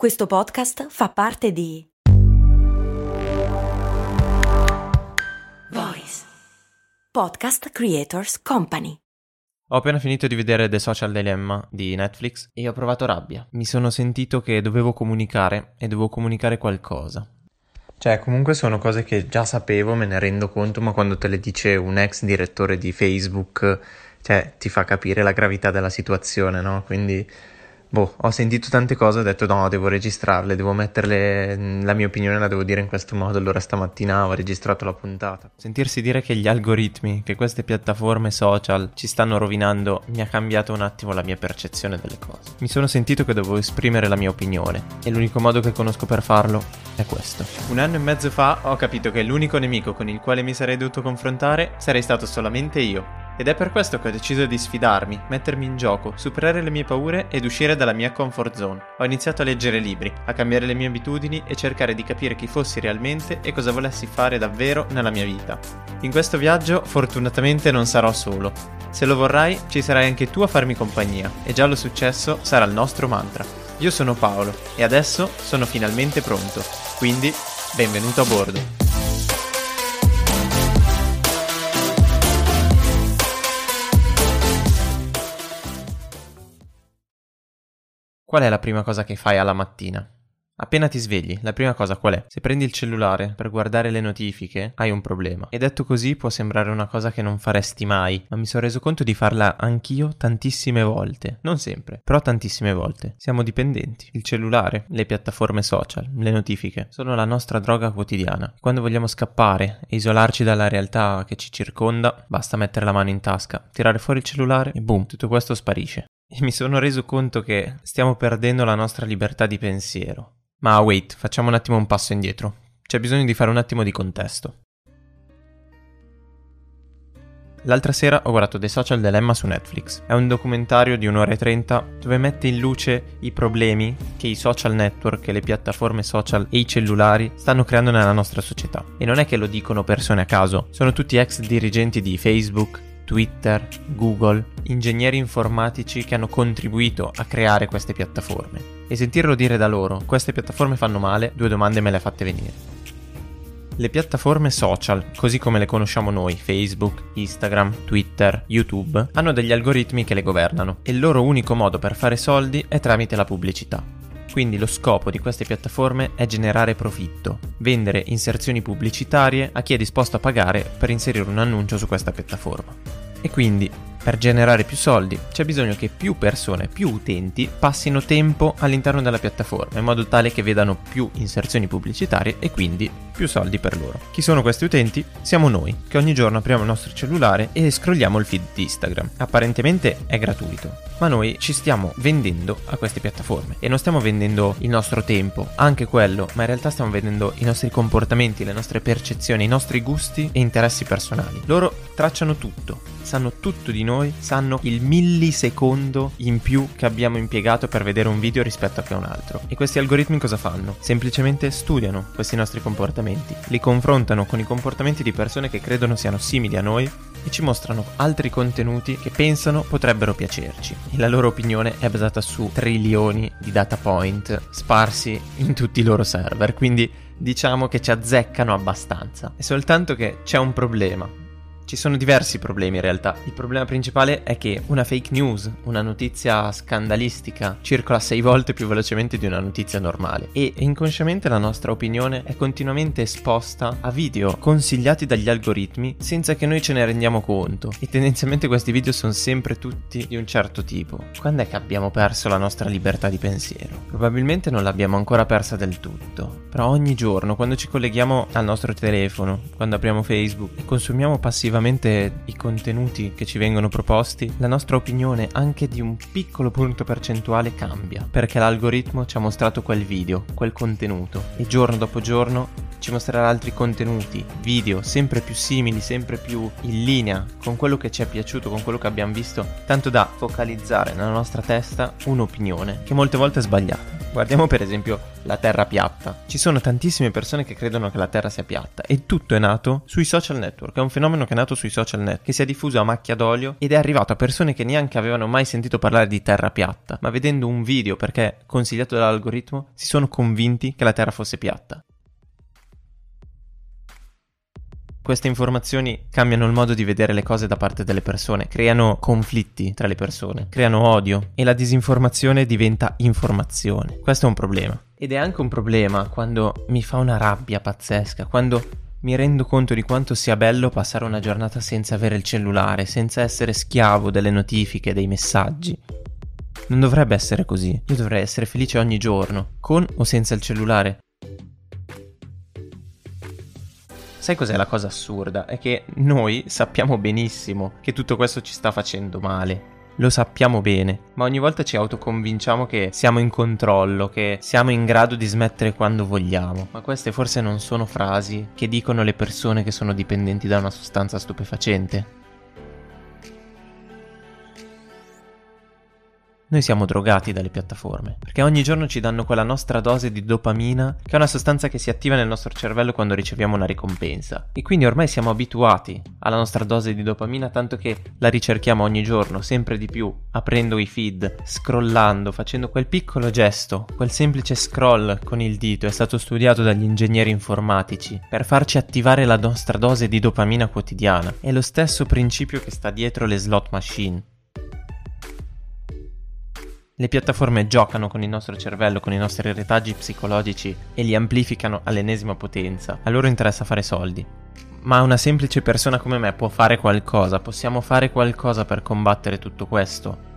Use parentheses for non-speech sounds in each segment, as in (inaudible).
Questo podcast fa parte di Voice Podcast Creators Company. Ho appena finito di vedere The Social Dilemma di Netflix e ho provato rabbia. Mi sono sentito che dovevo comunicare e dovevo comunicare qualcosa. Cioè, comunque sono cose che già sapevo, me ne rendo conto, ma quando te le dice un ex direttore di Facebook, cioè, ti fa capire la gravità della situazione, no? Quindi Boh, ho sentito tante cose ho detto no, devo registrarle, devo metterle, la mia opinione la devo dire in questo modo, allora stamattina ho registrato la puntata. Sentirsi dire che gli algoritmi, che queste piattaforme social ci stanno rovinando, mi ha cambiato un attimo la mia percezione delle cose. Mi sono sentito che dovevo esprimere la mia opinione e l'unico modo che conosco per farlo è questo. Un anno e mezzo fa ho capito che l'unico nemico con il quale mi sarei dovuto confrontare sarei stato solamente io. Ed è per questo che ho deciso di sfidarmi, mettermi in gioco, superare le mie paure ed uscire dalla mia comfort zone. Ho iniziato a leggere libri, a cambiare le mie abitudini e cercare di capire chi fossi realmente e cosa volessi fare davvero nella mia vita. In questo viaggio fortunatamente non sarò solo. Se lo vorrai, ci sarai anche tu a farmi compagnia e già lo successo sarà il nostro mantra. Io sono Paolo e adesso sono finalmente pronto. Quindi, benvenuto a bordo. Qual è la prima cosa che fai alla mattina? Appena ti svegli, la prima cosa qual è? Se prendi il cellulare per guardare le notifiche, hai un problema. E detto così può sembrare una cosa che non faresti mai, ma mi sono reso conto di farla anch'io tantissime volte. Non sempre, però tantissime volte. Siamo dipendenti. Il cellulare, le piattaforme social, le notifiche, sono la nostra droga quotidiana. Quando vogliamo scappare e isolarci dalla realtà che ci circonda, basta mettere la mano in tasca, tirare fuori il cellulare e boom, tutto questo sparisce e (laughs) mi sono reso conto che stiamo perdendo la nostra libertà di pensiero. Ma wait, facciamo un attimo un passo indietro. C'è bisogno di fare un attimo di contesto. L'altra sera ho guardato The Social Dilemma su Netflix. È un documentario di un'ora e trenta dove mette in luce i problemi che i social network, le piattaforme social e i cellulari stanno creando nella nostra società. E non è che lo dicono persone a caso, sono tutti ex dirigenti di Facebook, Twitter, Google, ingegneri informatici che hanno contribuito a creare queste piattaforme. E sentirlo dire da loro, queste piattaforme fanno male, due domande me le ha fatte venire. Le piattaforme social, così come le conosciamo noi, Facebook, Instagram, Twitter, YouTube, hanno degli algoritmi che le governano e il loro unico modo per fare soldi è tramite la pubblicità. Quindi lo scopo di queste piattaforme è generare profitto, vendere inserzioni pubblicitarie a chi è disposto a pagare per inserire un annuncio su questa piattaforma. E quindi per generare più soldi c'è bisogno che più persone, più utenti passino tempo all'interno della piattaforma in modo tale che vedano più inserzioni pubblicitarie e quindi più soldi per loro. Chi sono questi utenti? Siamo noi, che ogni giorno apriamo il nostro cellulare e scrolliamo il feed di Instagram. Apparentemente è gratuito, ma noi ci stiamo vendendo a queste piattaforme e non stiamo vendendo il nostro tempo, anche quello, ma in realtà stiamo vendendo i nostri comportamenti, le nostre percezioni, i nostri gusti e interessi personali. Loro tracciano tutto, sanno tutto di noi, sanno il millisecondo in più che abbiamo impiegato per vedere un video rispetto a che un altro. E questi algoritmi cosa fanno? Semplicemente studiano questi nostri comportamenti, li confrontano con i comportamenti di persone che credono siano simili a noi e ci mostrano altri contenuti che pensano potrebbero piacerci. E la loro opinione è basata su trilioni di data point sparsi in tutti i loro server, quindi diciamo che ci azzeccano abbastanza. È soltanto che c'è un problema ci sono diversi problemi in realtà. Il problema principale è che una fake news, una notizia scandalistica, circola sei volte più velocemente di una notizia normale e inconsciamente la nostra opinione è continuamente esposta a video consigliati dagli algoritmi senza che noi ce ne rendiamo conto e tendenzialmente questi video sono sempre tutti di un certo tipo. Quando è che abbiamo perso la nostra libertà di pensiero? Probabilmente non l'abbiamo ancora persa del tutto, però ogni giorno quando ci colleghiamo al nostro telefono, quando apriamo Facebook e consumiamo passivamente effettivamente i contenuti che ci vengono proposti, la nostra opinione anche di un piccolo punto percentuale cambia, perché l'algoritmo ci ha mostrato quel video, quel contenuto e giorno dopo giorno ci mostrerà altri contenuti, video sempre più simili, sempre più in linea con quello che ci è piaciuto, con quello che abbiamo visto, tanto da focalizzare nella nostra testa un'opinione che molte volte è sbagliata. Guardiamo per esempio la Terra piatta. Ci sono tantissime persone che credono che la Terra sia piatta e tutto è nato sui social network. È un fenomeno che è nato sui social network, che si è diffuso a macchia d'olio ed è arrivato a persone che neanche avevano mai sentito parlare di Terra piatta, ma vedendo un video perché consigliato dall'algoritmo si sono convinti che la Terra fosse piatta. Queste informazioni cambiano il modo di vedere le cose da parte delle persone, creano conflitti tra le persone, creano odio e la disinformazione diventa informazione. Questo è un problema. Ed è anche un problema quando mi fa una rabbia pazzesca, quando mi rendo conto di quanto sia bello passare una giornata senza avere il cellulare, senza essere schiavo delle notifiche, dei messaggi. Non dovrebbe essere così. Io dovrei essere felice ogni giorno, con o senza il cellulare. Sai cos'è la cosa assurda? È che noi sappiamo benissimo che tutto questo ci sta facendo male. Lo sappiamo bene, ma ogni volta ci autoconvinciamo che siamo in controllo, che siamo in grado di smettere quando vogliamo. Ma queste forse non sono frasi che dicono le persone che sono dipendenti da una sostanza stupefacente. Noi siamo drogati dalle piattaforme, perché ogni giorno ci danno quella nostra dose di dopamina, che è una sostanza che si attiva nel nostro cervello quando riceviamo una ricompensa. E quindi ormai siamo abituati alla nostra dose di dopamina, tanto che la ricerchiamo ogni giorno, sempre di più, aprendo i feed, scrollando, facendo quel piccolo gesto, quel semplice scroll con il dito è stato studiato dagli ingegneri informatici per farci attivare la nostra dose di dopamina quotidiana. È lo stesso principio che sta dietro le slot machine. Le piattaforme giocano con il nostro cervello, con i nostri retaggi psicologici e li amplificano all'ennesima potenza. A loro interessa fare soldi. Ma una semplice persona come me può fare qualcosa, possiamo fare qualcosa per combattere tutto questo.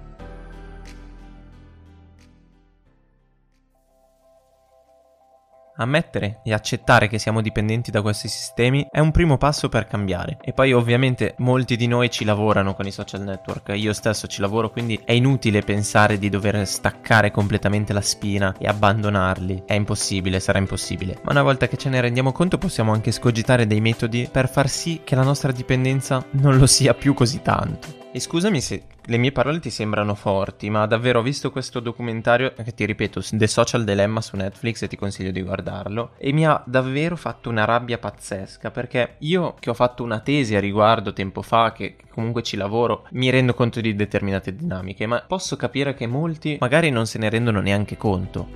Ammettere e accettare che siamo dipendenti da questi sistemi è un primo passo per cambiare. E poi ovviamente molti di noi ci lavorano con i social network, io stesso ci lavoro, quindi è inutile pensare di dover staccare completamente la spina e abbandonarli. È impossibile, sarà impossibile. Ma una volta che ce ne rendiamo conto possiamo anche scogitare dei metodi per far sì che la nostra dipendenza non lo sia più così tanto. E scusami se le mie parole ti sembrano forti, ma davvero ho visto questo documentario che ti ripeto, The Social Dilemma su Netflix e ti consiglio di guardarlo e mi ha davvero fatto una rabbia pazzesca perché io che ho fatto una tesi a riguardo tempo fa, che comunque ci lavoro, mi rendo conto di determinate dinamiche, ma posso capire che molti magari non se ne rendono neanche conto.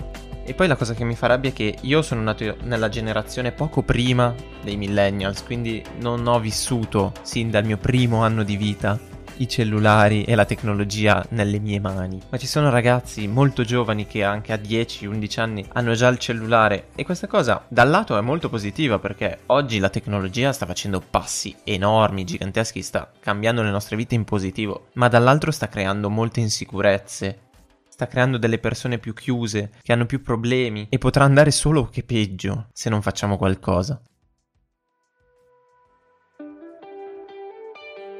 E poi la cosa che mi fa rabbia è che io sono nato nella generazione poco prima dei millennials, quindi non ho vissuto sin dal mio primo anno di vita i cellulari e la tecnologia nelle mie mani. Ma ci sono ragazzi molto giovani che anche a 10-11 anni hanno già il cellulare e questa cosa dal lato è molto positiva perché oggi la tecnologia sta facendo passi enormi, giganteschi, sta cambiando le nostre vite in positivo, ma dall'altro sta creando molte insicurezze, sta creando delle persone più chiuse, che hanno più problemi e potrà andare solo che peggio se non facciamo qualcosa.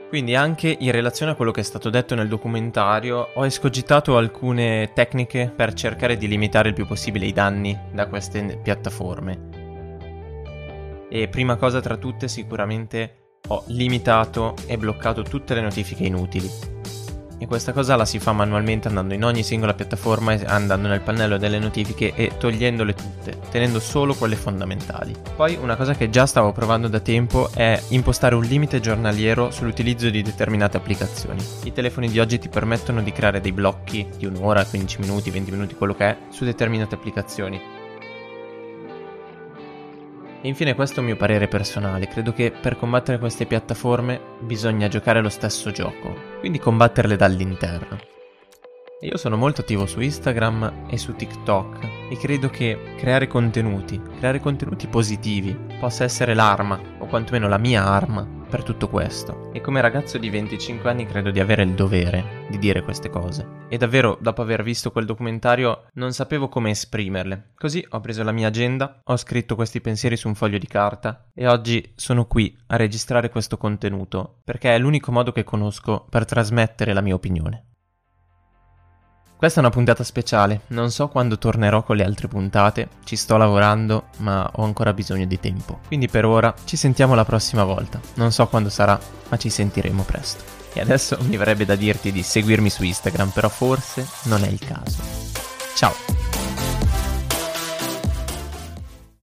Quindi anche in relazione a quello che è stato detto nel documentario ho escogitato alcune tecniche per cercare di limitare il più possibile i danni da queste piattaforme. E prima cosa tra tutte sicuramente ho limitato e bloccato tutte le notifiche inutili. E questa cosa la si fa manualmente andando in ogni singola piattaforma e andando nel pannello delle notifiche e togliendole tutte, tenendo solo quelle fondamentali. Poi una cosa che già stavo provando da tempo è impostare un limite giornaliero sull'utilizzo di determinate applicazioni. I telefoni di oggi ti permettono di creare dei blocchi di un'ora, 15 minuti, 20 minuti, quello che è, su determinate applicazioni e infine questo è un mio parere personale, credo che per combattere queste piattaforme bisogna giocare lo stesso gioco, quindi combatterle dall'interno. Io sono molto attivo su Instagram e su TikTok e credo che creare contenuti, creare contenuti positivi, possa essere l'arma, o quantomeno la mia arma, per tutto questo. E come ragazzo di 25 anni credo di avere il dovere di dire queste cose. E davvero, dopo aver visto quel documentario, non sapevo come esprimerle. Così ho preso la mia agenda, ho scritto questi pensieri su un foglio di carta e oggi sono qui a registrare questo contenuto, perché è l'unico modo che conosco per trasmettere la mia opinione. Questa è una puntata speciale, non so quando tornerò con le altre puntate, ci sto lavorando ma ho ancora bisogno di tempo. Quindi per ora ci sentiamo la prossima volta, non so quando sarà, ma ci sentiremo presto. E adesso mi verrebbe da dirti di seguirmi su Instagram, però forse non è il caso. Ciao!